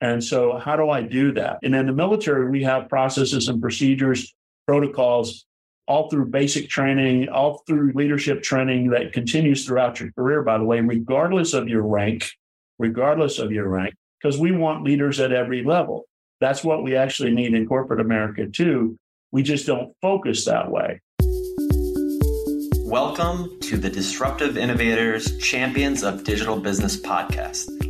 And so, how do I do that? And in the military, we have processes and procedures, protocols, all through basic training, all through leadership training that continues throughout your career, by the way, regardless of your rank, regardless of your rank, because we want leaders at every level. That's what we actually need in corporate America, too. We just don't focus that way. Welcome to the Disruptive Innovators Champions of Digital Business podcast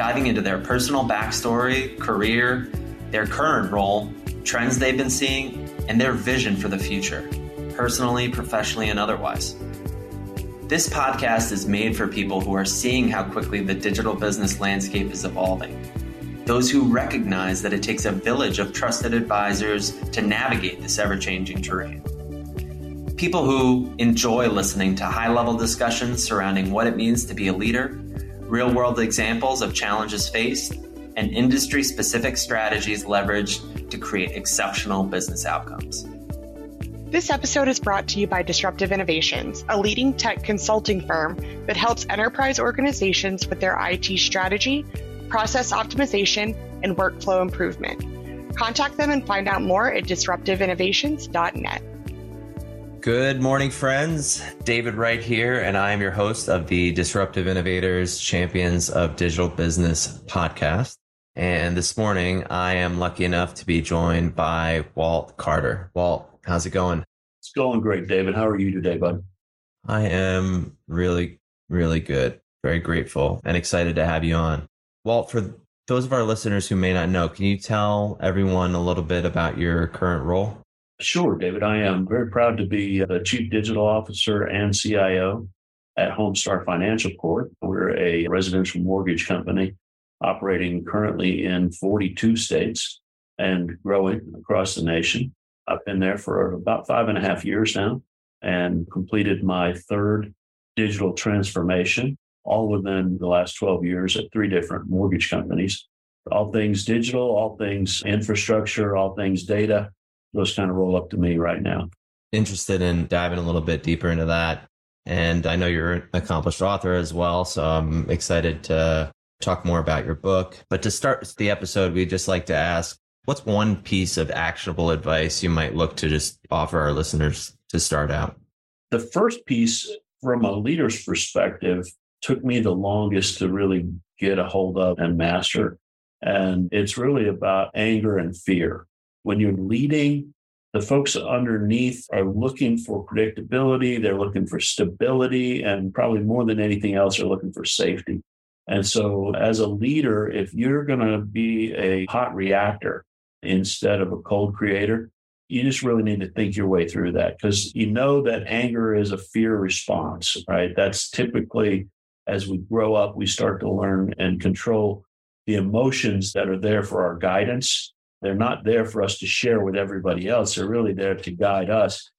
diving into their personal backstory, career, their current role, trends they've been seeing, and their vision for the future, personally, professionally, and otherwise. This podcast is made for people who are seeing how quickly the digital business landscape is evolving. Those who recognize that it takes a village of trusted advisors to navigate this ever changing terrain. People who enjoy listening to high level discussions surrounding what it means to be a leader real world examples of challenges faced, and industry specific strategies leveraged to create exceptional business outcomes. This episode is brought to you by Disruptive Innovations, a leading tech consulting firm that helps enterprise organizations with their IT strategy, process optimization, and workflow improvement. Contact them and find out more at disruptiveinnovations.net. Good morning, friends. David Wright here, and I am your host of the Disruptive Innovators Champions of Digital Business podcast. And this morning, I am lucky enough to be joined by Walt Carter. Walt, how's it going? It's going great, David. How are you today, bud? I am really, really good. Very grateful and excited to have you on. Walt, for those of our listeners who may not know, can you tell everyone a little bit about your current role? Sure, David. I am very proud to be uh, the Chief Digital Officer and CIO at Homestar Financial Corp. We're a residential mortgage company operating currently in 42 states and growing across the nation. I've been there for about five and a half years now and completed my third digital transformation, all within the last 12 years at three different mortgage companies. All things digital, all things infrastructure, all things data, those kind of roll up to me right now. Interested in diving a little bit deeper into that. And I know you're an accomplished author as well. So I'm excited to talk more about your book. But to start the episode, we'd just like to ask what's one piece of actionable advice you might look to just offer our listeners to start out? The first piece, from a leader's perspective, took me the longest to really get a hold of and master. And it's really about anger and fear. When you're leading, the folks underneath are looking for predictability, they're looking for stability, and probably more than anything else, they're looking for safety. And so, as a leader, if you're going to be a hot reactor instead of a cold creator, you just really need to think your way through that because you know that anger is a fear response, right? That's typically as we grow up, we start to learn and control the emotions that are there for our guidance they're not there for us to share with everybody else. They're really there to guide us.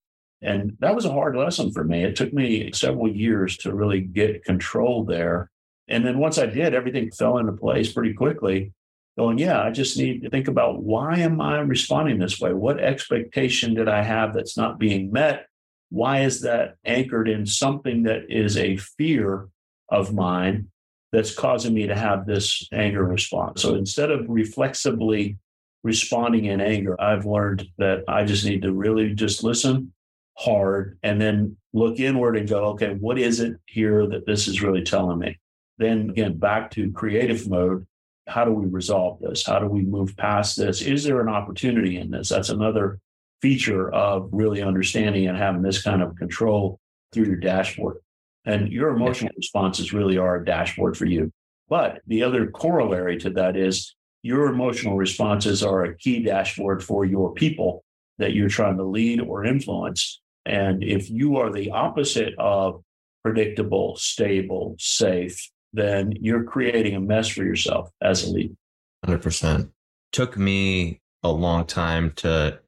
And that was a hard lesson for me. It took me several years to really get control there. And then once I did, everything fell into place pretty quickly. Going, yeah, I just need to think about why am I responding this way? What expectation did I have that's not being met? Why is that anchored in something that is a fear of mine that's causing me to have this anger response? So instead of reflexively responding in anger, I've learned that I just need to really just listen hard and then look inward and go, okay, what is it here that this is really telling me? Then again, back to creative mode. How do we resolve this? How do we move past this? Is there an opportunity in this? That's another feature of really understanding and having this kind of control through your dashboard. And your emotional responses really are a dashboard for you. But the other corollary to that is your emotional responses are a key dashboard for your people that you're trying to lead or influence. And if you are the opposite of predictable, stable, safe, then you're creating a mess for yourself as a leader. 100%. took me a long time to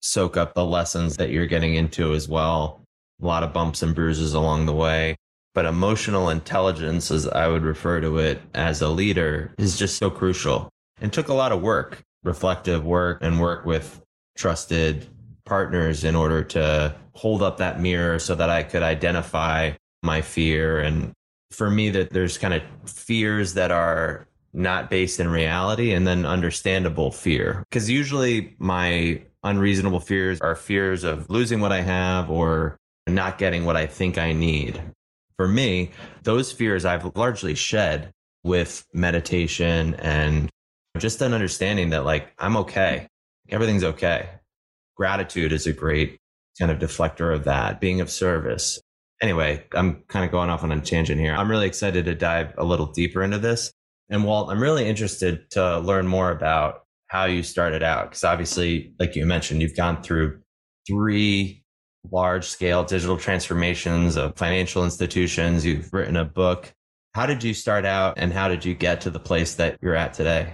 soak up the lessons that you're getting into as well. A lot of bumps and bruises along the way. But emotional intelligence, as I would refer to it as a leader, is just so crucial and took a lot of work, reflective work, and work with trusted partners in order to hold up that mirror so that I could identify my fear. And for me, that there's kind of fears that are not based in reality and then understandable fear. Because usually my unreasonable fears are fears of losing what I have or not getting what I think I need. For me, those fears I've largely shed with meditation and just an understanding that like I'm okay. Everything's okay. Gratitude is a great kind of deflector of that, being of service. Anyway, I'm kind of going off on a tangent here. I'm really excited to dive a little deeper into this. And Walt, I'm really interested to learn more about how you started out. Because obviously, like you mentioned, you've gone through three large scale digital transformations of financial institutions. You've written a book. How did you start out and how did you get to the place that you're at today?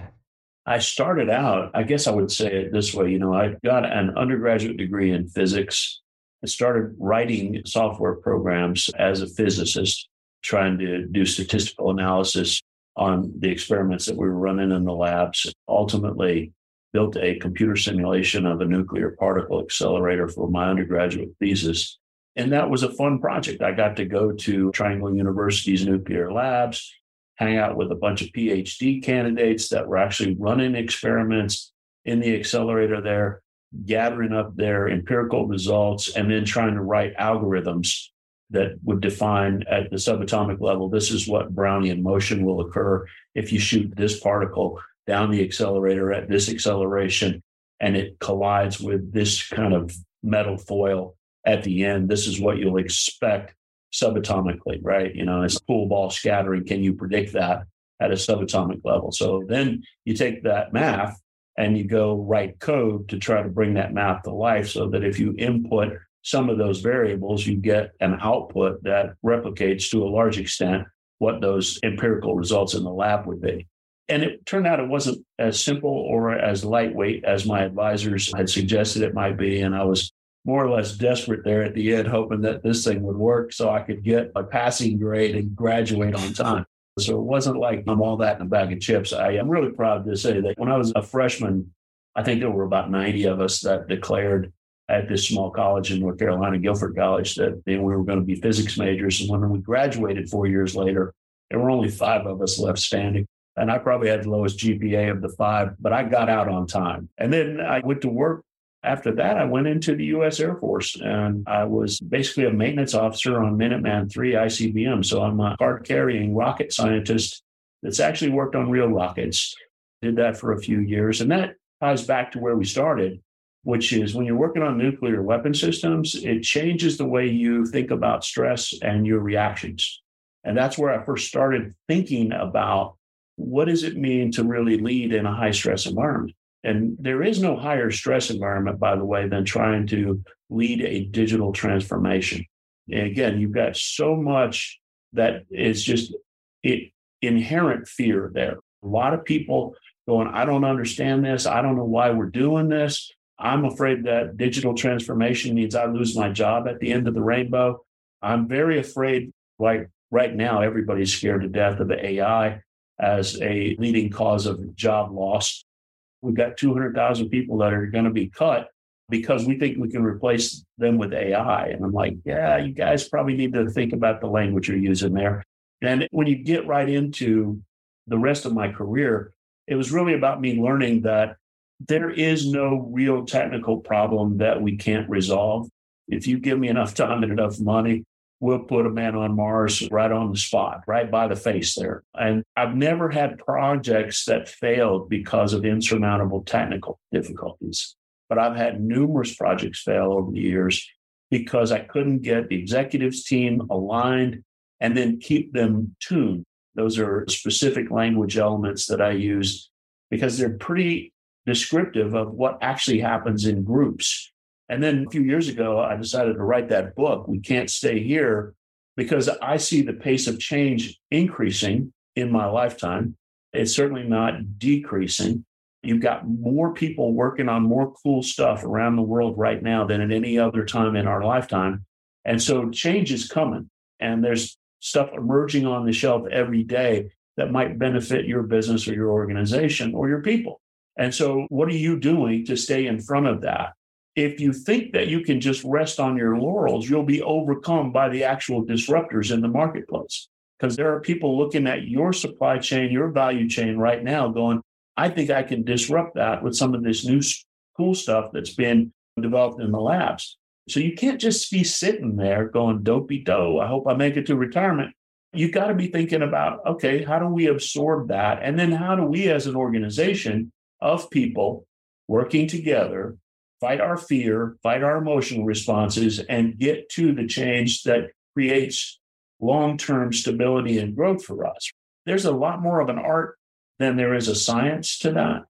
I started out, I guess I would say it this way you know, I got an undergraduate degree in physics. I started writing software programs as a physicist, trying to do statistical analysis on the experiments that we were running in the labs. Ultimately, built a computer simulation of a nuclear particle accelerator for my undergraduate thesis. And that was a fun project. I got to go to Triangle Universities nuclear labs, hang out with a bunch of PhD candidates that were actually running experiments in the accelerator there, gathering up their empirical results, and then trying to write algorithms that would define at the subatomic level this is what Brownian motion will occur if you shoot this particle down the accelerator at this acceleration and it collides with this kind of metal foil at the end. This is what you'll expect subatomically, right? You know, it's pool ball scattering. Can you predict that at a subatomic level? So then you take that math and you go write code to try to bring that math to life so that if you input some of those variables, you get an output that replicates to a large extent what those empirical results in the lab would be. And it turned out it wasn't as simple or as lightweight as my advisors had suggested it might be. And I was more or less desperate there at the end, hoping that this thing would work so I could get a passing grade and graduate on time. So it wasn't like I'm all that in a bag of chips. I am really proud to say that when I was a freshman, I think there were about 90 of us that declared at this small college in North Carolina, Guilford College, that we were going to be physics majors. And when we graduated four years later, there were only five of us left standing. And I probably had the lowest GPA of the five, but I got out on time. And then I went to work after that, I went into the U.S. Air Force and I was basically a maintenance officer on Minuteman III ICBM. So I'm a card carrying rocket scientist that's actually worked on real rockets. Did that for a few years. And that ties back to where we started, which is when you're working on nuclear weapon systems, it changes the way you think about stress and your reactions. And that's where I first started thinking about what does it mean to really lead in a high stress environment? And there is no higher stress environment, by the way, than trying to lead a digital transformation. And again, you've got so much that is just it, inherent fear there. A lot of people going, I don't understand this. I don't know why we're doing this. I'm afraid that digital transformation means I lose my job at the end of the rainbow. I'm very afraid, like right now, everybody's scared to death of AI as a leading cause of job loss we've got 200,000 people that are going to be cut because we think we can replace them with AI. And I'm like, yeah, you guys probably need to think about the language you're using there. And when you get right into the rest of my career, it was really about me learning that there is no real technical problem that we can't resolve. If you give me enough time and enough money, we'll put a man on Mars right on the spot, right by the face there. And I've never had projects that failed because of insurmountable technical difficulties, but I've had numerous projects fail over the years because I couldn't get the executives team aligned and then keep them tuned. Those are specific language elements that I use because they're pretty descriptive of what actually happens in groups. And then a few years ago, I decided to write that book, We Can't Stay Here, because I see the pace of change increasing in my lifetime. It's certainly not decreasing. You've got more people working on more cool stuff around the world right now than at any other time in our lifetime. And so change is coming. And there's stuff emerging on the shelf every day that might benefit your business or your organization or your people. And so, what are you doing to stay in front of that? If you think that you can just rest on your laurels, you'll be overcome by the actual disruptors in the marketplace. Because there are people looking at your supply chain, your value chain right now, going, I think I can disrupt that with some of this new cool stuff that's been developed in the labs. So you can't just be sitting there going, dopey dough. I hope I make it to retirement. You've got to be thinking about, okay, how do we absorb that? And then how do we as an organization of people working together fight our fear, fight our emotional responses, and get to the change that creates long term stability and growth for us. There's a lot more of an art than there is a science to that.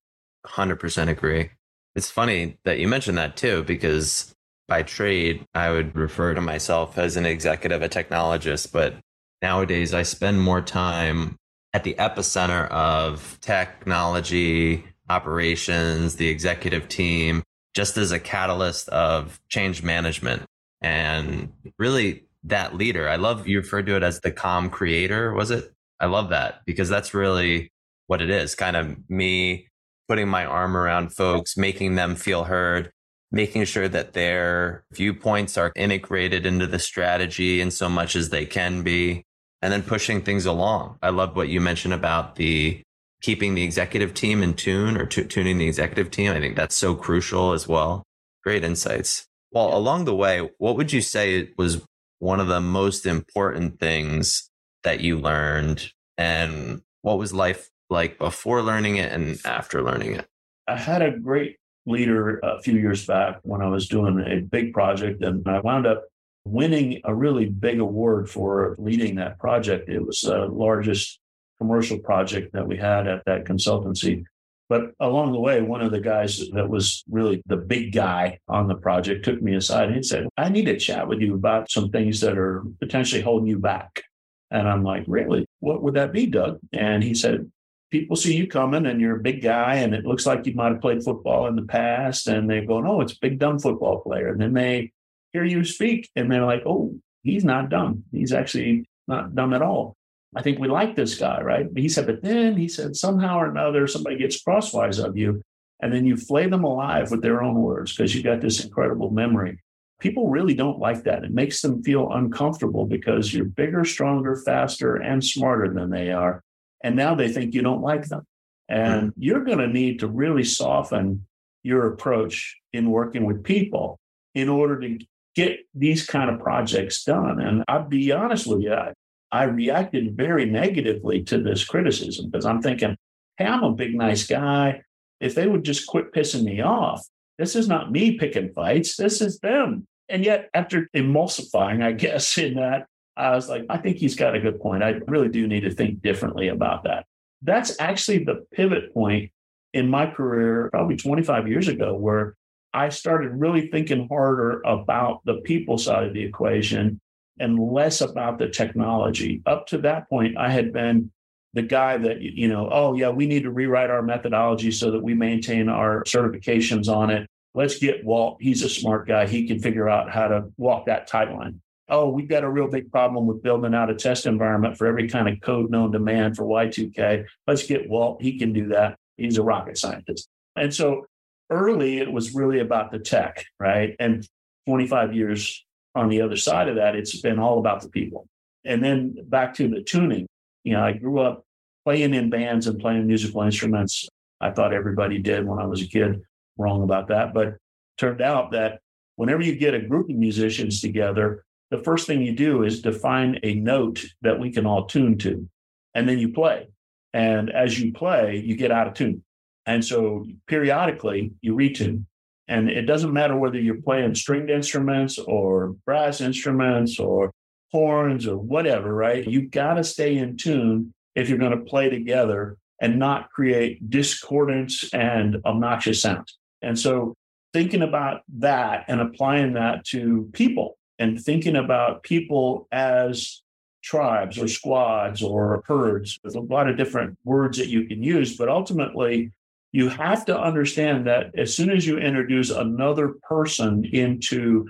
100% agree. It's funny that you mentioned that too, because by trade, I would refer to myself as an executive, a technologist, but nowadays I spend more time at the epicenter of technology, operations, the executive team, just as a catalyst of change management. And really that leader, I love you referred to it as the calm creator, was it? I love that because that's really what it is kind of me putting my arm around folks, making them feel heard, making sure that their viewpoints are integrated into the strategy in so much as they can be, and then pushing things along. I love what you mentioned about the keeping the executive team in tune or t- tuning the executive team. I think that's so crucial as well. Great insights. Well, along the way, what would you say was one of the most important things that you learned? And what was life like before learning it and after learning it? I had a great leader a few years back when I was doing a big project, and I wound up winning a really big award for leading that project. It was the largest commercial project that we had at that consultancy. But along the way, one of the guys that was really the big guy on the project took me aside and he said, I need to chat with you about some things that are potentially holding you back. And I'm like, really? What would that be, Doug? And he said, people see you coming and you're a big guy and it looks like you might have played football in the past and they're going, oh, it's a big dumb football player. And then they hear you speak and they're like, oh, he's not dumb. He's actually not dumb at all. I think we like this guy, right? But he said, but then he said, somehow or another, somebody gets crosswise of you, and then you flay them alive with their own words because you got this incredible memory. People really don't like that. It makes them feel uncomfortable because you're bigger, stronger, faster, and smarter than they are. And now they think you don't like them. And mm-hmm. you're going to need to really soften your approach in working with people in order to get these kind of projects done. And I'll be honest with you, I, I reacted very negatively to this criticism because I'm thinking, hey, I'm a big, nice guy. If they would just quit pissing me off, this is not me picking fights, this is them. And yet, after emulsifying, I guess, in that, I was like, I think he's got a good point. I really do need to think differently about that. That's actually the pivot point in my career, probably 25 years ago, where I started really thinking harder about the people side of the equation and less about the technology. Up to that point, I had been the guy that, you know, oh, yeah, we need to rewrite our methodology so that we maintain our certifications on it. Let's get Walt. He's a smart guy. He can figure out how to walk that tight line. Oh, we've got a real big problem with building out a test environment for every kind of code known to man for Y2K. Let's get Walt. He can do that. He's a rocket scientist. And so early, it was really about the tech, right? And 25 years on the other side of that, it's been all about the people. And then back to the tuning. You know, I grew up playing in bands and playing musical instruments. I thought everybody did when I was a kid. Wrong about that. But turned out that whenever you get a group of musicians together, the first thing you do is define a note that we can all tune to. And then you play. And as you play, you get out of tune. And so periodically you retune. And it doesn't matter whether you're playing stringed instruments or brass instruments or horns or whatever, right? You've got to stay in tune if you're going to play together and not create discordance and obnoxious sounds. And so thinking about that and applying that to people and thinking about people as tribes or squads or herds. There's a lot of different words that you can use, but ultimately, you have to understand that as soon as you introduce another person into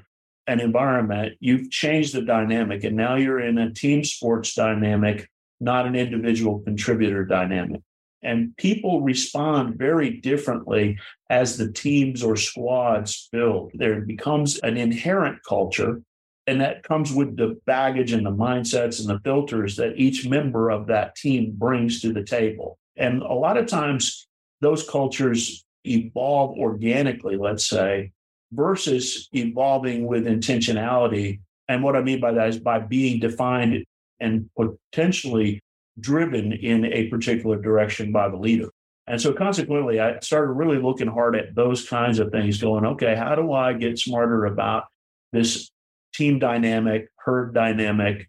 an environment, you've changed the dynamic. And now you're in a team sports dynamic, not an individual contributor dynamic. And people respond very differently as the teams or squads build. There becomes an inherent culture, and that comes with the baggage and the mindsets and the filters that each member of that team brings to the table. And a lot of times, those cultures evolve organically, let's say, versus evolving with intentionality. And what I mean by that is by being defined and potentially driven in a particular direction by the leader. And so consequently, I started really looking hard at those kinds of things, going, okay, how do I get smarter about this team dynamic, herd dynamic?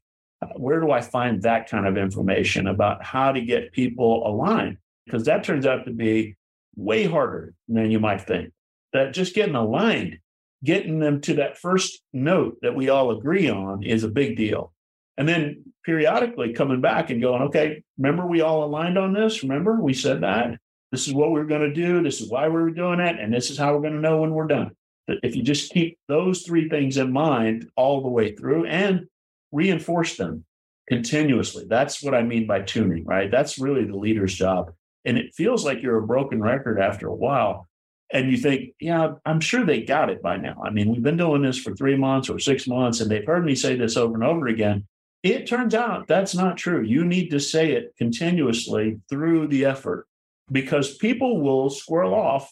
Where do I find that kind of information about how to get people aligned? Because that turns out to be way harder than you might think. That just getting aligned, getting them to that first note that we all agree on is a big deal. And then periodically coming back and going, okay, remember we all aligned on this? Remember we said that? This is what we are going to do. This is why we are doing it. And this is how we're going to know when we're done. That if you just keep those three things in mind all the way through and reinforce them continuously, that's what I mean by tuning, right? That's really the leader's job. And it feels like you're a broken record after a while. And you think, yeah, I'm sure they got it by now. I mean, we've been doing this for three months or six months, and they've heard me say this over and over again. It turns out that's not true. You need to say it continuously through the effort because people will squirrel off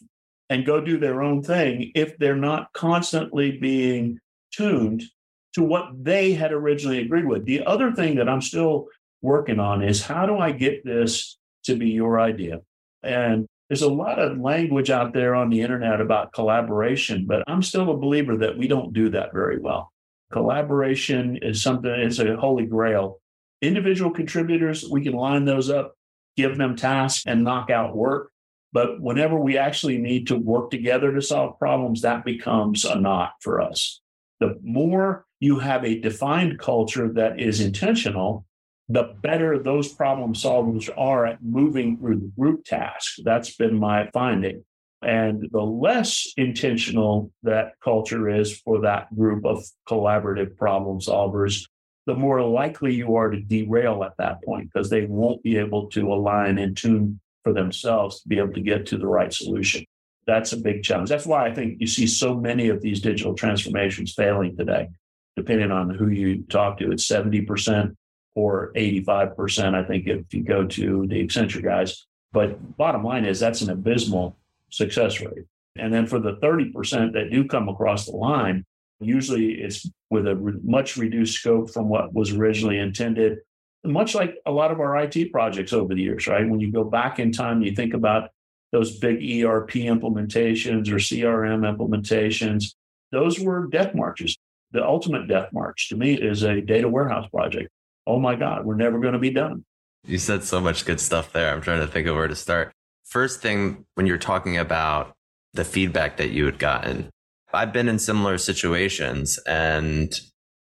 and go do their own thing if they're not constantly being tuned to what they had originally agreed with. The other thing that I'm still working on is how do I get this to be your idea? And there's a lot of language out there on the internet about collaboration, but I'm still a believer that we don't do that very well. Collaboration is something, it's a holy grail. Individual contributors, we can line those up, give them tasks, and knock out work. But whenever we actually need to work together to solve problems, that becomes a knot for us. The more you have a defined culture that is intentional, the better those problem solvers are at moving through the group task. That's been my finding. And the less intentional that culture is for that group of collaborative problem solvers, the more likely you are to derail at that point because they won't be able to align and tune for themselves to be able to get to the right solution. That's a big challenge. That's why I think you see so many of these digital transformations failing today, depending on who you talk to. It's 70% or 85%, I think, if you go to the Accenture guys. But bottom line is that's an abysmal success rate. And then for the 30% that do come across the line, usually it's with a re- much reduced scope from what was originally intended, much like a lot of our IT projects over the years, right? When you go back in time, you think about those big ERP implementations or CRM implementations, those were death marches. The ultimate death march to me is a data warehouse project. Oh my God, we're never going to be done. You said so much good stuff there. I'm trying to think of where to start. First thing, when you're talking about the feedback that you had gotten, I've been in similar situations and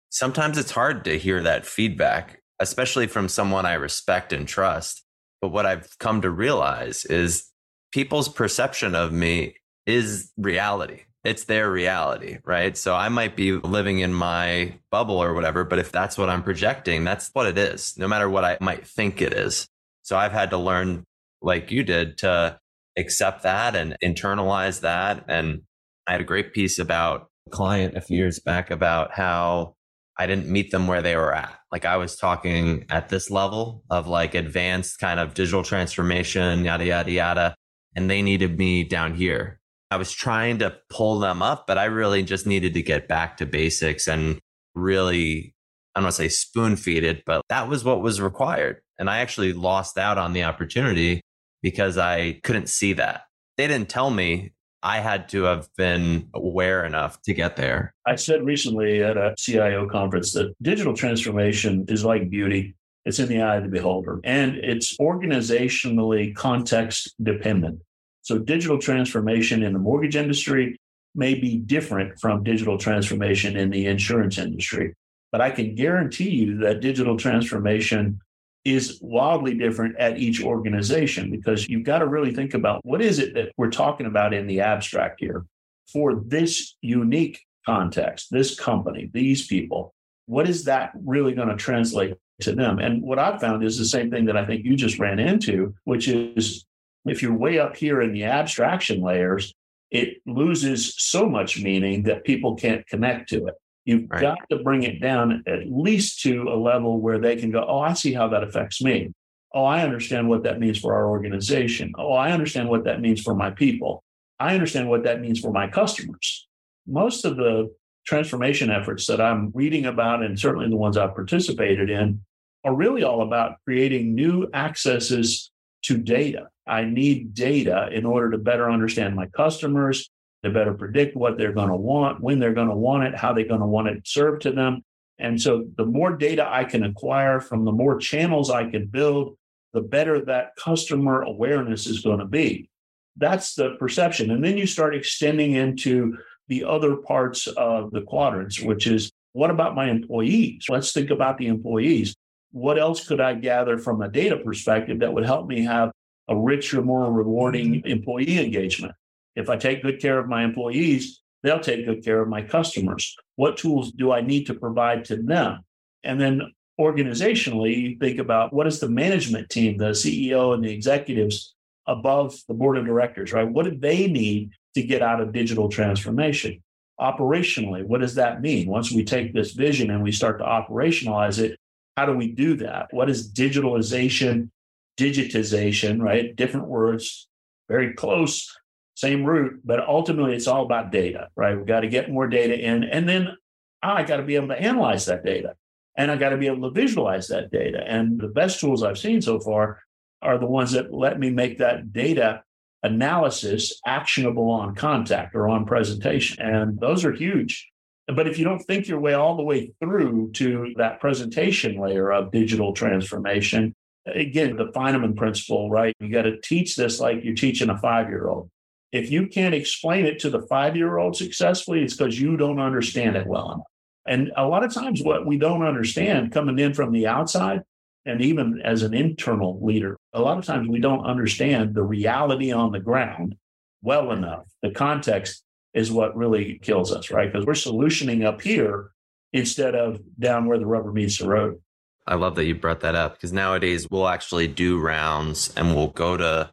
sometimes it's hard to hear that feedback, especially from someone I respect and trust. But what I've come to realize is people's perception of me is reality. It's their reality, right? So I might be living in my bubble or whatever, but if that's what I'm projecting, that's what it is, no matter what I might think it is. So I've had to learn like you did to accept that and internalize that. And I had a great piece about a client a few years back about how I didn't meet them where they were at. Like I was talking at this level of like advanced kind of digital transformation, yada, yada, yada. And they needed me down here. I was trying to pull them up, but I really just needed to get back to basics and really, I don't want to say spoon feed it, but that was what was required. And I actually lost out on the opportunity because I couldn't see that. They didn't tell me I had to have been aware enough to get there. I said recently at a CIO conference that digital transformation is like beauty. It's in the eye of the beholder and it's organizationally context dependent. So digital transformation in the mortgage industry may be different from digital transformation in the insurance industry. But I can guarantee you that digital transformation is wildly different at each organization because you've got to really think about what is it that we're talking about in the abstract here for this unique context, this company, these people. What is that really going to translate to them? And what I've found is the same thing that I think you just ran into, which is if you're way up here in the abstraction layers, it loses so much meaning that people can't connect to it. You've right. got to bring it down at least to a level where they can go, Oh, I see how that affects me. Oh, I understand what that means for our organization. Oh, I understand what that means for my people. I understand what that means for my customers. Most of the transformation efforts that I'm reading about, and certainly the ones I've participated in, are really all about creating new accesses to data. I need data in order to better understand my customers, to better predict what they're going to want, when they're going to want it, how they're going to want it served to them. And so the more data I can acquire from the more channels I can build, the better that customer awareness is going to be. That's the perception. And then you start extending into the other parts of the quadrants, which is what about my employees? Let's think about the employees. What else could I gather from a data perspective that would help me have a richer, more rewarding employee engagement? If I take good care of my employees, they'll take good care of my customers. What tools do I need to provide to them? And then organizationally, you think about what is the management team, the CEO and the executives above the board of directors, right? What do they need to get out of digital transformation? Operationally, what does that mean? Once we take this vision and we start to operationalize it, how do we do that? What is digitalization, digitization, right? Different words, very close, same root, but ultimately it's all about data, right? We've got to get more data in. And then I got to be able to analyze that data and I got to be able to visualize that data. And the best tools I've seen so far are the ones that let me make that data analysis actionable on contact or on presentation. And those are huge. But if you don't think your way all the way through to that presentation layer of digital transformation, again, the Feynman principle, right? You got to teach this like you're teaching a five year old. If you can't explain it to the five year old successfully, it's because you don't understand it well enough. And a lot of times, what we don't understand coming in from the outside, and even as an internal leader, a lot of times we don't understand the reality on the ground well enough. The context is what really kills us, right? Because we're solutioning up here instead of down where the rubber meets the road. I love that you brought that up because nowadays we'll actually do rounds and we'll go to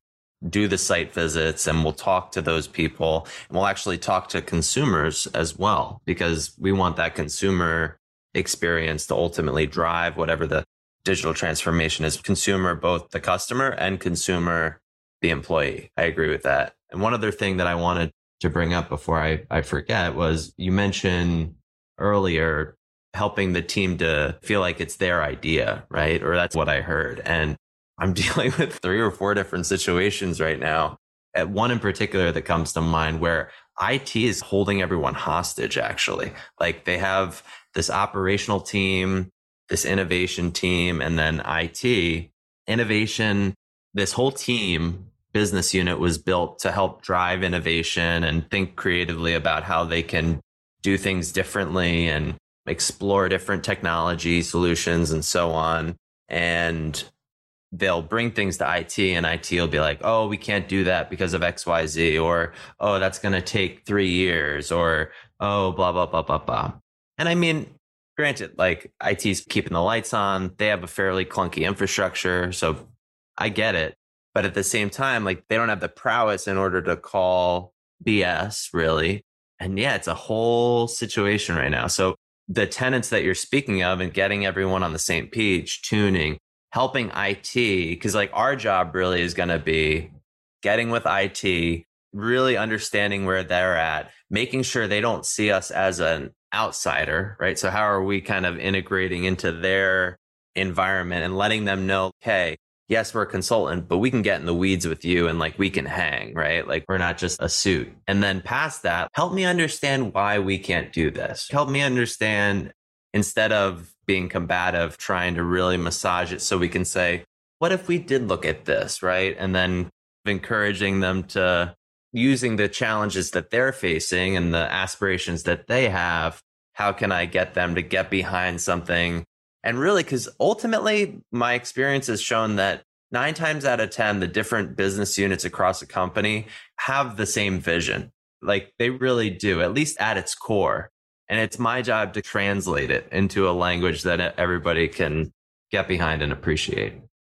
do the site visits and we'll talk to those people and we'll actually talk to consumers as well because we want that consumer experience to ultimately drive whatever the digital transformation is consumer both the customer and consumer the employee. I agree with that. And one other thing that i wanted to bring up before i, I forget was you mentioned earlier helping the team to feel like it's their idea right or that's what i heard and I'm dealing with three or four different situations right now. At one in particular that comes to mind where IT is holding everyone hostage, actually. Like they have this operational team, this innovation team, and then IT. Innovation, this whole team business unit was built to help drive innovation and think creatively about how they can do things differently and explore different technology solutions and so on. And they'll bring things to IT and IT will be like, oh, we can't do that because of XYZ, or oh, that's going to take three years, or oh, blah, blah, blah, blah, blah. And I mean, granted, like IT's keeping the lights on, they have a fairly clunky infrastructure. So I get it. But at the same time, like they don't have the prowess in order to call BS, really. And yeah, it's a whole situation right now. So the tenants that you're speaking of and getting everyone on the same page, tuning, helping IT, because like our job really is going to be getting with IT, really understanding where they're at, making sure they don't see us as an outsider, right? So, how are we kind of integrating into their environment and letting them know, hey, yes, we're a consultant, but we can get in the weeds with you and like we can hang, right? Like we're not just a suit. And then past that, help me understand why we can't do this. Help me understand instead of being combative, trying to really massage it so we can say, what if we did look at this, right? And then encouraging them to using the challenges that they're facing and the aspirations that they have. How can I get them to get behind something And really, because ultimately, my experience has shown that nine times out of 10, the different business units across a company have the same vision. Like they really do, at least at its core. And it's my job to translate it into a language that everybody can get behind and appreciate.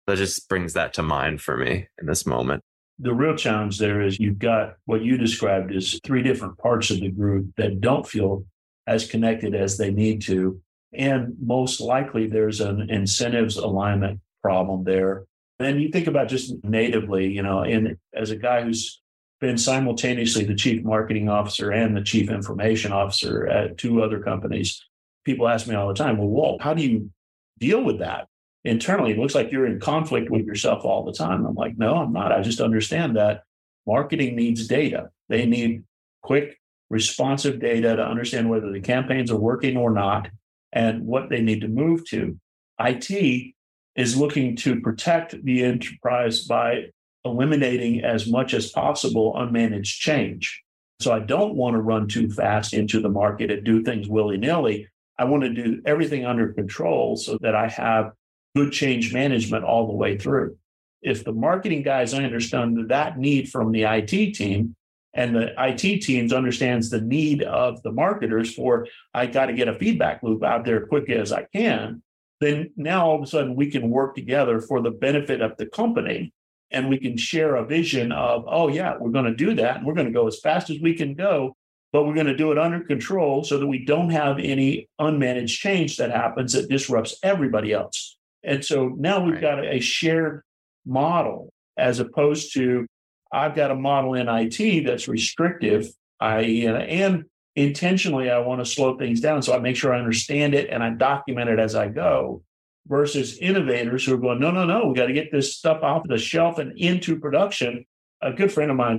That just brings that to mind for me in this moment. The real challenge there is you've got what you described as three different parts of the group that don't feel as connected as they need to. And most likely there's an incentives alignment problem there and you think about just natively, you know, and as a guy who's been simultaneously the chief marketing officer and the chief information officer at two other companies, people ask me all the time, well, Walt, how do you deal with that internally? It looks like you're in conflict with yourself all the time. I'm like, no, I'm not. I just understand that marketing needs data. They need quick, responsive data to understand whether the campaigns are working or not and what they need to move to. IT is looking to protect the enterprise by eliminating as much as possible unmanaged change. So I don't want to run too fast into the market and do things willy nilly. I want to do everything under control so that I have good change management all the way through. If the marketing guys understand that need from the IT team, and the IT teams understands the need of the marketers for I got to get a feedback loop out there quick as I can, then now all of a sudden we can work together for the benefit of the company and we can share a vision of, oh, yeah, we're going to do that. And we're going to go as fast as we can go, but we're going to do it under control so that we don't have any unmanaged change that happens that disrupts everybody else. And so now we've got a shared model as opposed to I've got a model in IT that's restrictive, i.e., and intentionally I want to slow things down. So I make sure I understand it and I document it as I go versus innovators who are going, no, no, no, we got to get this stuff off the shelf and into production. A good friend of mine,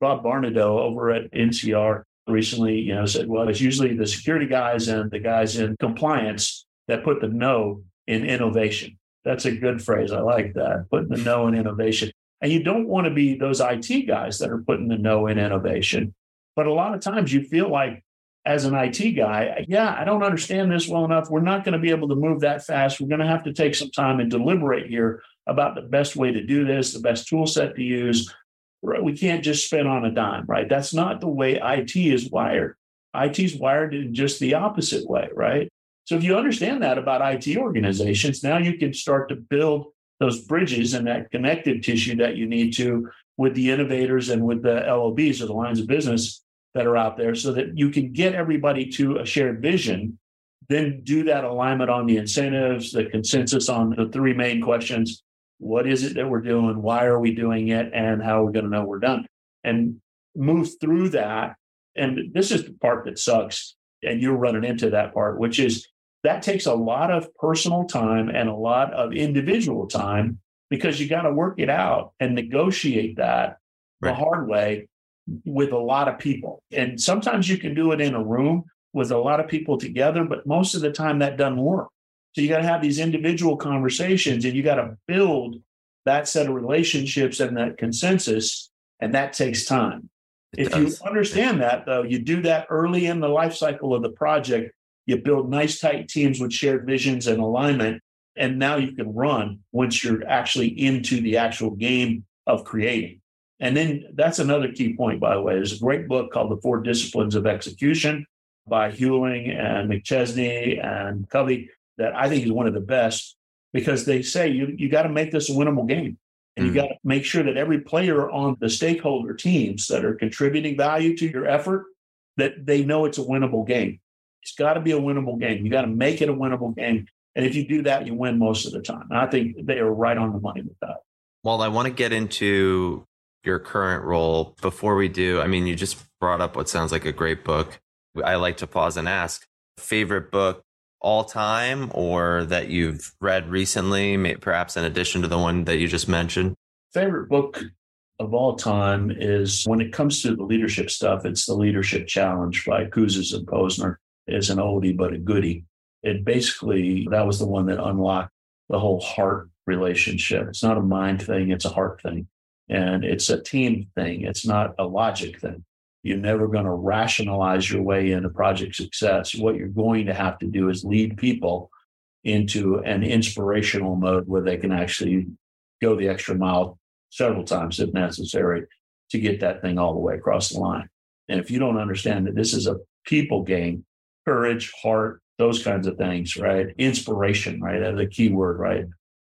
Bob Barnado over at NCR recently, you know, said, well, it's usually the security guys and the guys in compliance that put the no in innovation. That's a good phrase. I like that. Putting the no in innovation. And you don't want to be those IT guys that are putting the no in innovation. But a lot of times you feel like, as an IT guy, yeah, I don't understand this well enough. We're not going to be able to move that fast. We're going to have to take some time and deliberate here about the best way to do this, the best tool set to use. We can't just spend on a dime, right? That's not the way IT is wired. IT is wired in just the opposite way, right? So if you understand that about IT organizations, now you can start to build those bridges and that connective tissue that you need to with the innovators and with the LOBs or the lines of business that are out there so that you can get everybody to a shared vision, then do that alignment on the incentives, the consensus on the three main questions. What is it that we're doing? Why are we doing it? And how are we going to know we're done? And move through that. And this is the part that sucks. And you're running into that part, which is that takes a lot of personal time and a lot of individual time because you got to work it out and negotiate that right. the hard way with a lot of people. And sometimes you can do it in a room with a lot of people together, but most of the time that doesn't work. So you got to have these individual conversations and you got to build that set of relationships and that consensus. And that takes time. It if does. you understand that, though, you do that early in the life cycle of the project. You build nice, tight teams with shared visions and alignment. And now you can run once you're actually into the actual game of creating. And then that's another key point, by the way. There's a great book called The Four Disciplines of Execution by Huling and McChesney and Covey that I think is one of the best because they say you, you got to make this a winnable game. And mm-hmm. you got to make sure that every player on the stakeholder teams that are contributing value to your effort, that they know it's a winnable game. It's got to be a winnable game. You got to make it a winnable game. And if you do that, you win most of the time. And I think they are right on the money with that. Well, I want to get into your current role. Before we do, I mean, you just brought up what sounds like a great book. I like to pause and ask favorite book all time or that you've read recently, perhaps in addition to the one that you just mentioned? Favorite book of all time is when it comes to the leadership stuff, it's the Leadership Challenge by Kouzes and Posner. It's an oldie, but a goodie. It basically, that was the one that unlocked the whole heart relationship. It's not a mind thing, it's a heart thing. And it's a team thing, it's not a logic thing. You're never going to rationalize your way into project success. What you're going to have to do is lead people into an inspirational mode where they can actually go the extra mile several times if necessary to get that thing all the way across the line. And if you don't understand that this is a people game, courage, heart, those kinds of things, right? Inspiration, right? That's a key word, right?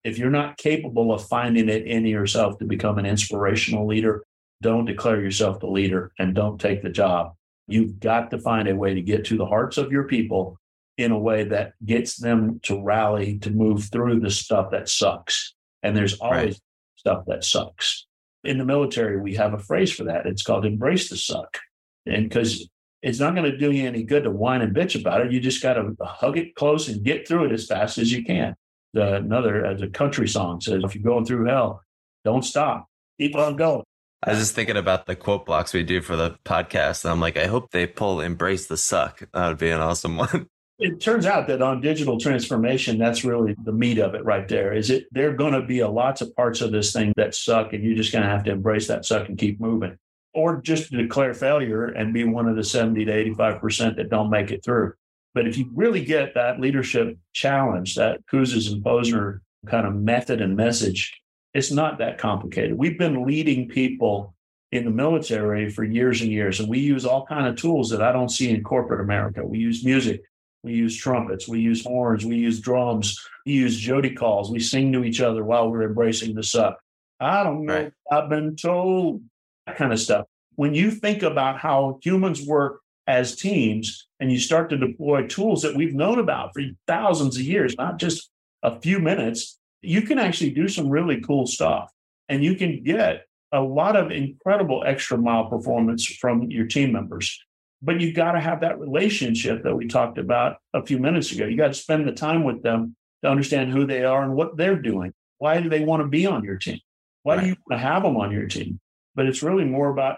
If you're not capable of finding it in yourself to become an inspirational leader, don't declare yourself the leader and don't take the job. You've got to find a way to get to the hearts of your people in a way that gets them to rally to move through the stuff that sucks. And there's always right. stuff that sucks. In the military, we have a phrase for that. It's called embrace the suck. And because it's not going to do you any good to whine and bitch about it. You just got to hug it close and get through it as fast as you can. The, another, uh, as a country song says, if you're going through hell, don't stop. Keep on going. I was just thinking about the quote blocks we do for the podcast. And I'm like, I hope they pull embrace the suck. That would be an awesome one. It turns out that on digital transformation, that's really the meat of it right there. Is it there are going to be a lots of parts of this thing that suck, and you're just going to have to embrace that suck and keep moving or just to declare failure and be one of the 70 to 85% that don't make it through. But if you really get that leadership challenge, that Kouzes and Posner kind of method and message, it's not that complicated. We've been leading people in the military for years and years, and we use all kind of tools that I don't see in corporate America. We use music, we use trumpets, we use horns, we use drums, we use Jody calls, we sing to each other while we're embracing the suck. I don't know. Right. I've been told that kind of stuff. When you think about how humans work as teams and you start to deploy tools that we've known about for thousands of years, not just a few minutes, you can actually do some really cool stuff. And you can get a lot of incredible extra mile performance from your team members. But you've got to have that relationship that we talked about a few minutes ago. You got to spend the time with them to understand who they are and what they're doing. Why do they want to be on your team? Why right. do you want to have them on your team? But it's really more about,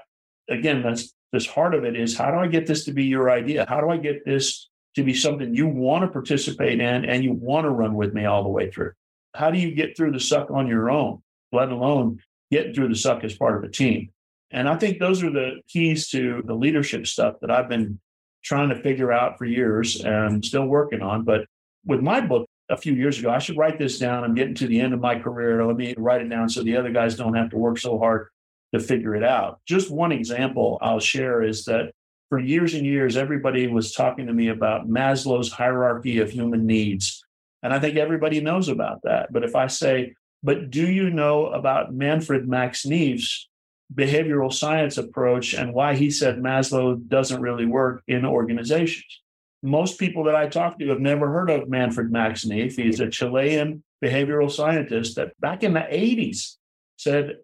again, that's this heart of it is how do I get this to be your idea? How do I get this to be something you want to participate in and you want to run with me all the way through? How do you get through the suck on your own, let alone getting through the suck as part of a team? And I think those are the keys to the leadership stuff that I've been trying to figure out for years and still working on. But with my book a few years ago, I should write this down. I'm getting to the end of my career. Let me write it down so the other guys don't have to work so hard to figure it out. Just one example I'll share is that for years and years, everybody was talking to me about Maslow's hierarchy of human needs. And I think everybody knows about that. But if I say, but do you know about Manfred Max Neef's behavioral science approach and why he said Maslow doesn't really work in organizations? Most people that I talk to have never heard of Manfred Max Neef. He's a Chilean behavioral scientist that back in the 80s said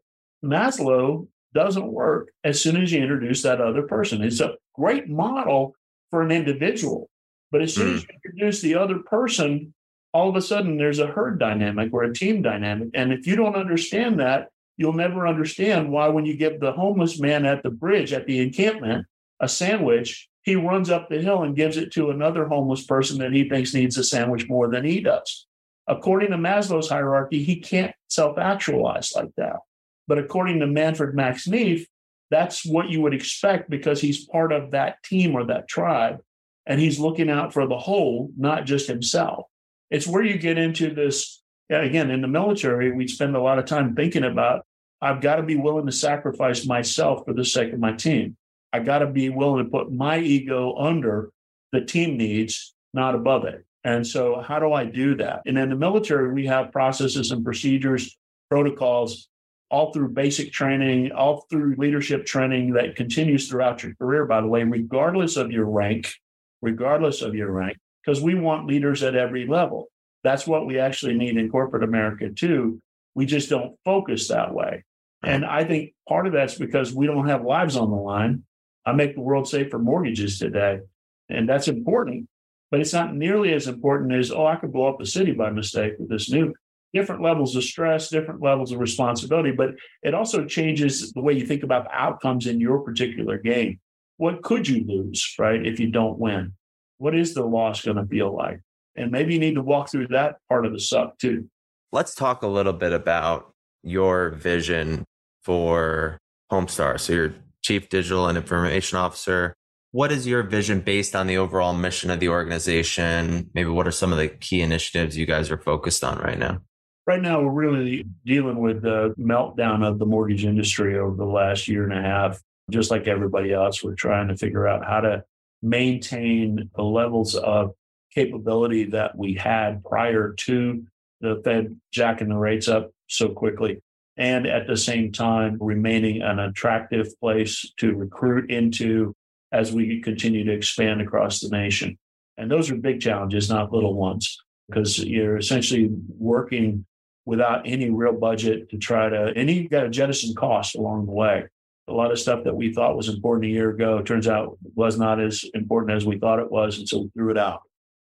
Maslow doesn't work as soon as you introduce that other person. It's a great model for an individual, but as soon mm. as you introduce the other person, all of a sudden there's a herd dynamic or a team dynamic. And if you don't understand that, you'll never understand why when you give the homeless man at the bridge at the encampment a sandwich, he runs up the hill and gives it to another homeless person that he thinks needs a sandwich more than he does. According to Maslow's hierarchy, he can't self actualize like that. But according to Manfred Max Neef, that's what you would expect because he's part of that team or that tribe. And he's looking out for the whole, not just himself. It's where you get into this. Again, in the military, we spend a lot of time thinking about I've got to be willing to sacrifice myself for the sake of my team. I got to be willing to put my ego under the team needs, not above it. And so, how do I do that? And in the military, we have processes and procedures, protocols all through basic training, all through leadership training that continues throughout your career, by the way, regardless of your rank, regardless of your rank, because we want leaders at every level. That's what we actually need in corporate America, too. We just don't focus that way. And I think part of that's because we don't have lives on the line. I make the world safe for mortgages today, and that's important, but it's not nearly as important as, oh, I could blow up a city by mistake with this nuke different levels of stress, different levels of responsibility, but it also changes the way you think about the outcomes in your particular game. What could you lose, right, if you don't win? What is the loss going to feel like? And maybe you need to walk through that part of the suck too. Let's talk a little bit about your vision for Homestar. So you're chief digital and information officer. what is your vision based on the overall mission of the organization? Maybe what are some of the key initiatives you guys are focused on right now? Right now, we're really dealing with the meltdown of the mortgage industry over the last year and a half. Just like everybody else, we're trying to figure out how to maintain the levels of capability that we had prior to the Fed jacking the rates up so quickly. And at the same time, remaining an attractive place to recruit into as we continue to expand across the nation. And those are big challenges, not little ones, because you're essentially working without any real budget to try to, and you got to jettison costs along the way. A lot of stuff that we thought was important a year ago turns out was not as important as we thought it was. And so we threw it out.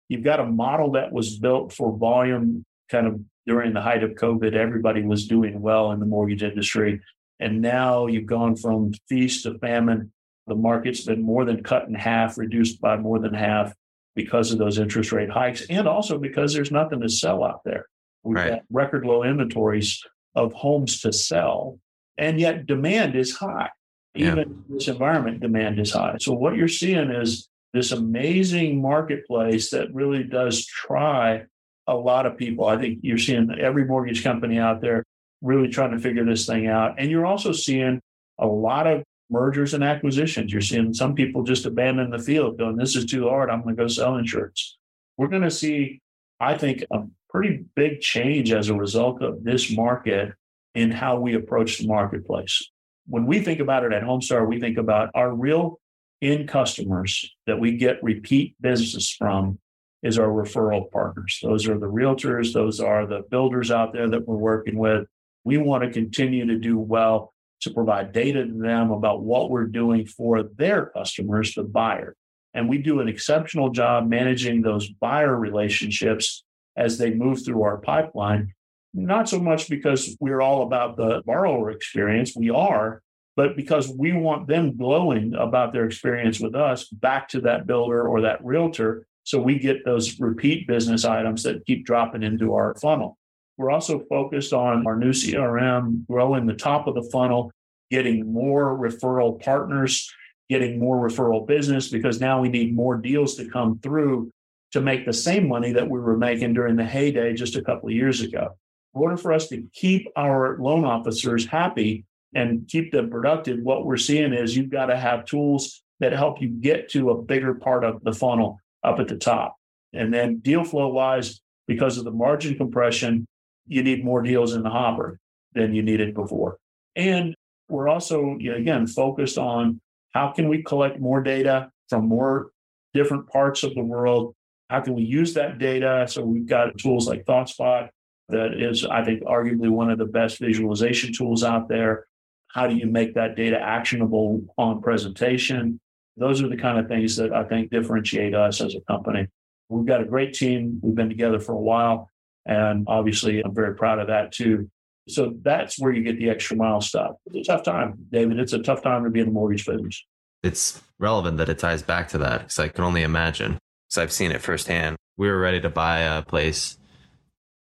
You've got a model that was built for volume kind of during the height of COVID. Everybody was doing well in the mortgage industry. And now you've gone from feast to famine the market's been more than cut in half, reduced by more than half because of those interest rate hikes, and also because there's nothing to sell out there. We've right. got record low inventories of homes to sell, and yet demand is high. Even yeah. in this environment, demand is high. So what you're seeing is this amazing marketplace that really does try a lot of people. I think you're seeing every mortgage company out there really trying to figure this thing out. And you're also seeing a lot of mergers and acquisitions. You're seeing some people just abandon the field, going, "This is too hard. I'm going to go sell insurance." We're going to see, I think, a pretty big change as a result of this market in how we approach the marketplace. When we think about it at Homestar, we think about our real end customers that we get repeat business from is our referral partners. Those are the realtors, those are the builders out there that we're working with. We want to continue to do well to provide data to them about what we're doing for their customers, the buyer. And we do an exceptional job managing those buyer relationships as they move through our pipeline. Not so much because we're all about the borrower experience, we are, but because we want them glowing about their experience with us back to that builder or that realtor. So we get those repeat business items that keep dropping into our funnel. We're also focused on our new CRM, growing the top of the funnel, getting more referral partners, getting more referral business, because now we need more deals to come through to make the same money that we were making during the heyday just a couple of years ago. In order for us to keep our loan officers happy and keep them productive, what we're seeing is you've got to have tools that help you get to a bigger part of the funnel up at the top. And then deal flow wise, because of the margin compression, you need more deals in the hopper than you needed before. And we're also, again, focused on how can we collect more data from more different parts of the world? How can we use that data? So we've got tools like ThoughtSpot that is, I think, arguably one of the best visualization tools out there. How do you make that data actionable on presentation? Those are the kind of things that I think differentiate us as a company. We've got a great team. We've been together for a while. And obviously, I'm very proud of that too. So that's where you get the extra mile stuff. It's a tough time, David. It's a tough time to be in the mortgage business. It's relevant that it ties back to that because I can only imagine I've seen it firsthand. We were ready to buy a place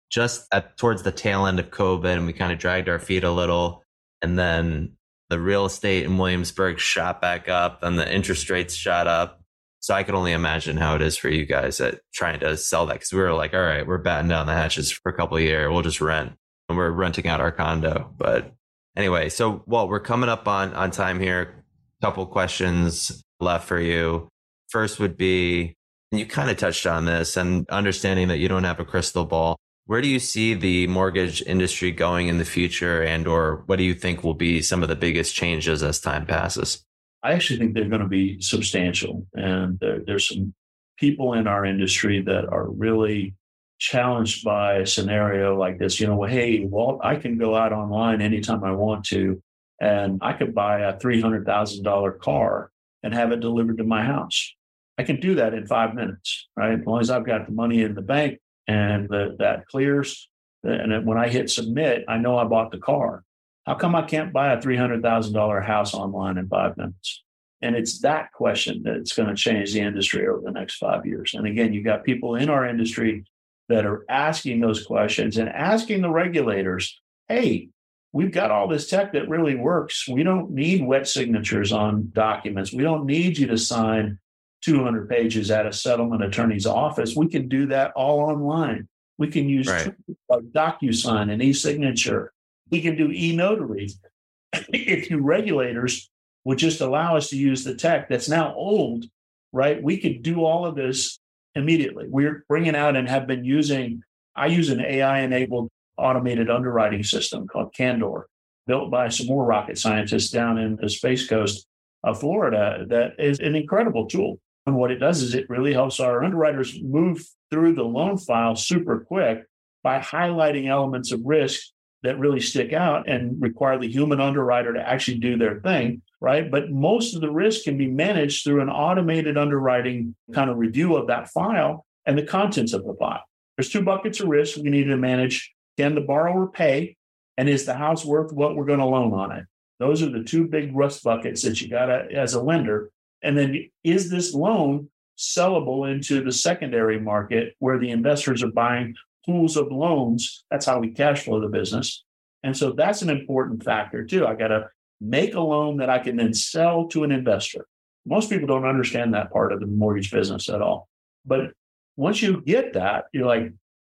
just at towards the tail end of COVID, and we kind of dragged our feet a little. And then the real estate in Williamsburg shot back up, and the interest rates shot up. So I could only imagine how it is for you guys at trying to sell that because we were like, all right, we're batting down the hatches for a couple of years. We'll just rent and we're renting out our condo. But anyway, so well, we're coming up on on time here. A couple questions left for you. First would be you kind of touched on this and understanding that you don't have a crystal ball. Where do you see the mortgage industry going in the future and or what do you think will be some of the biggest changes as time passes? I actually think they're going to be substantial. And there, there's some people in our industry that are really challenged by a scenario like this. You know, well, hey, well, I can go out online anytime I want to, and I could buy a $300,000 car and have it delivered to my house. I can do that in five minutes, right? As long as I've got the money in the bank and the, that clears. And when I hit submit, I know I bought the car. How come I can't buy a $300,000 house online in five minutes? And it's that question that's going to change the industry over the next five years. And again, you've got people in our industry that are asking those questions and asking the regulators, hey, we've got all this tech that really works. We don't need wet signatures on documents. We don't need you to sign 200 pages at a settlement attorney's office. We can do that all online. We can use Right. like DocuSign and e-signature. We can do e-notary. if you regulators would just allow us to use the tech that's now old, right? We could do all of this immediately. We're bringing out and have been using. I use an AI-enabled automated underwriting system called Candor, built by some more rocket scientists down in the space coast of Florida. That is an incredible tool. And what it does is it really helps our underwriters move through the loan file super quick by highlighting elements of risk that really stick out and require the human underwriter to actually do their thing, right? But most of the risk can be managed through an automated underwriting kind of review of that file and the contents of the file. There's two buckets of risk we need to manage. Can the borrower pay? And is the house worth what we're going to loan on it? Those are the two big rust buckets that you got to, as a lender. And then is this loan sellable into the secondary market where the investors are buying pools of loans? That's how we cash flow the business. And so that's an important factor too. I got to make a loan that I can then sell to an investor. Most people don't understand that part of the mortgage business at all. But once you get that, you're like,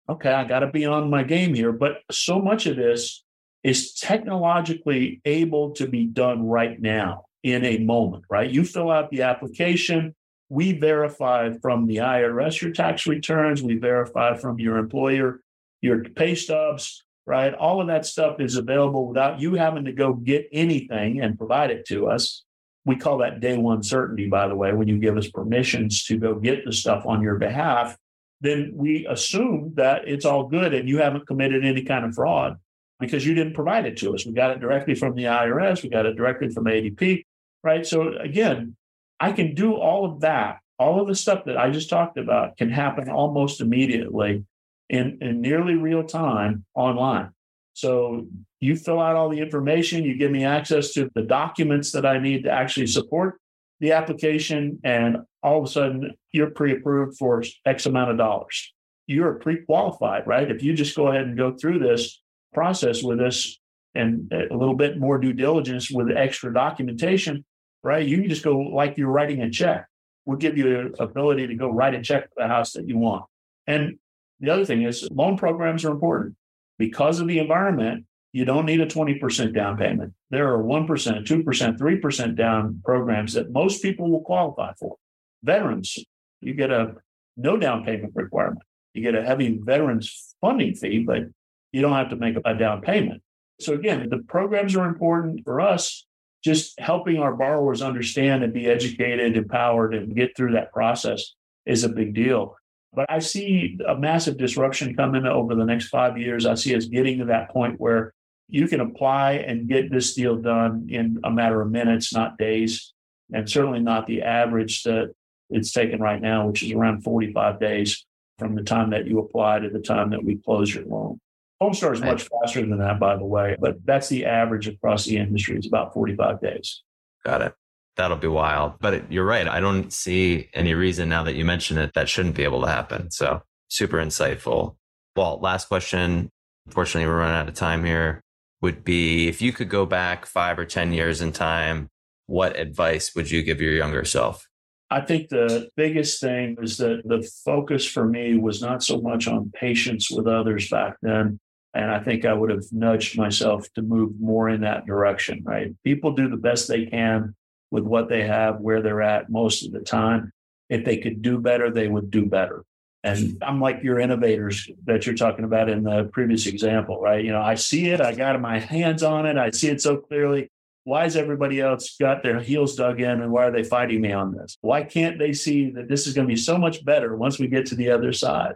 okay, I got to be on my game here. But so much of this is technologically able to be done right now in a moment, right? You fill out the application. We verify from the IRS your tax returns. We verify from your employer your pay stubs, right? All of that stuff is available without you having to go get anything and provide it to us. We call that day one certainty, by the way, when you give us permissions to go get the stuff on your behalf, then we assume that it's all good and you haven't committed any kind of fraud because you didn't provide it to us. We got it directly from the IRS, we got it directly from ADP, right? So again, I can do all of that. All of the stuff that I just talked about can happen almost immediately in, in nearly real time online. So you fill out all the information, you give me access to the documents that I need to actually support the application, and all of a sudden you're pre approved for X amount of dollars. You're pre qualified, right? If you just go ahead and go through this process with us and a little bit more due diligence with extra documentation, right? You can just go like you're writing a check. We'll give you the ability to go write a check for the house that you want. And the other thing is loan programs are important because of the environment. You don't need a 20% down payment. There are 1%, 2%, 3% down programs that most people will qualify for. Veterans, you get a no down payment requirement. You get a heavy veterans funding fee, but you don't have to make a down payment. So again, the programs are important for us, just helping our borrowers understand and be educated, empowered, and get through that process is a big deal. But I see a massive disruption coming over the next five years. I see us getting to that point where you can apply and get this deal done in a matter of minutes, not days, and certainly not the average that it's taken right now, which is around 45 days from the time that you apply to the time that we close your loan. Homestar is much faster than that, by the way, but that's the average across the industry. It's about 45 days. Got it. That'll be wild. But it, you're right. I don't see any reason now that you mention it that shouldn't be able to happen. So super insightful. Well, last question. Unfortunately, we're running out of time here. Would be if you could go back five or 10 years in time, what advice would you give your younger self? I think the biggest thing is that the focus for me was not so much on patience with others back then. And I think I would have nudged myself to move more in that direction, right? People do the best they can with what they have, where they're at most of the time. If they could do better, they would do better. And I'm like your innovators that you're talking about in the previous example, right? You know, I see it, I got my hands on it, I see it so clearly. Why has everybody else got their heels dug in and why are they fighting me on this? Why can't they see that this is going to be so much better once we get to the other side?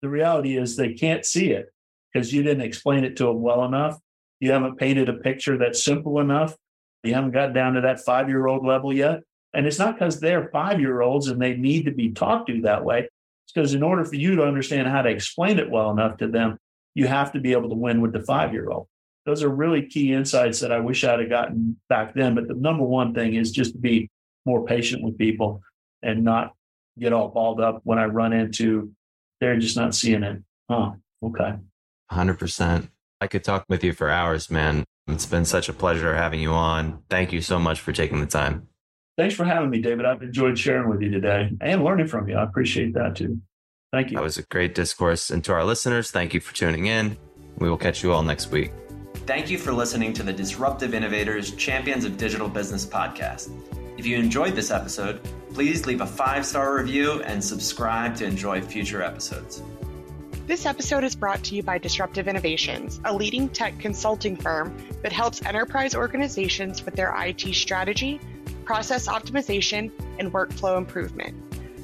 The reality is they can't see it because you didn't explain it to them well enough. You haven't painted a picture that's simple enough. You haven't got down to that five year old level yet. And it's not because they're five year olds and they need to be talked to that way. It's because in order for you to understand how to explain it well enough to them, you have to be able to win with the five year old. Those are really key insights that I wish I'd have gotten back then. But the number one thing is just to be more patient with people and not get all balled up when I run into they're just not seeing it. Huh. Okay. 100%. I could talk with you for hours, man. It's been such a pleasure having you on. Thank you so much for taking the time. Thanks for having me, David. I've enjoyed sharing with you today and learning from you. I appreciate that too. Thank you. That was a great discourse. And to our listeners, thank you for tuning in. We will catch you all next week. Thank you for listening to the Disruptive Innovators Champions of Digital Business podcast. If you enjoyed this episode, please leave a five star review and subscribe to enjoy future episodes. This episode is brought to you by Disruptive Innovations, a leading tech consulting firm that helps enterprise organizations with their IT strategy, process optimization, and workflow improvement.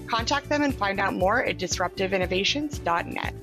Contact them and find out more at disruptiveinnovations.net.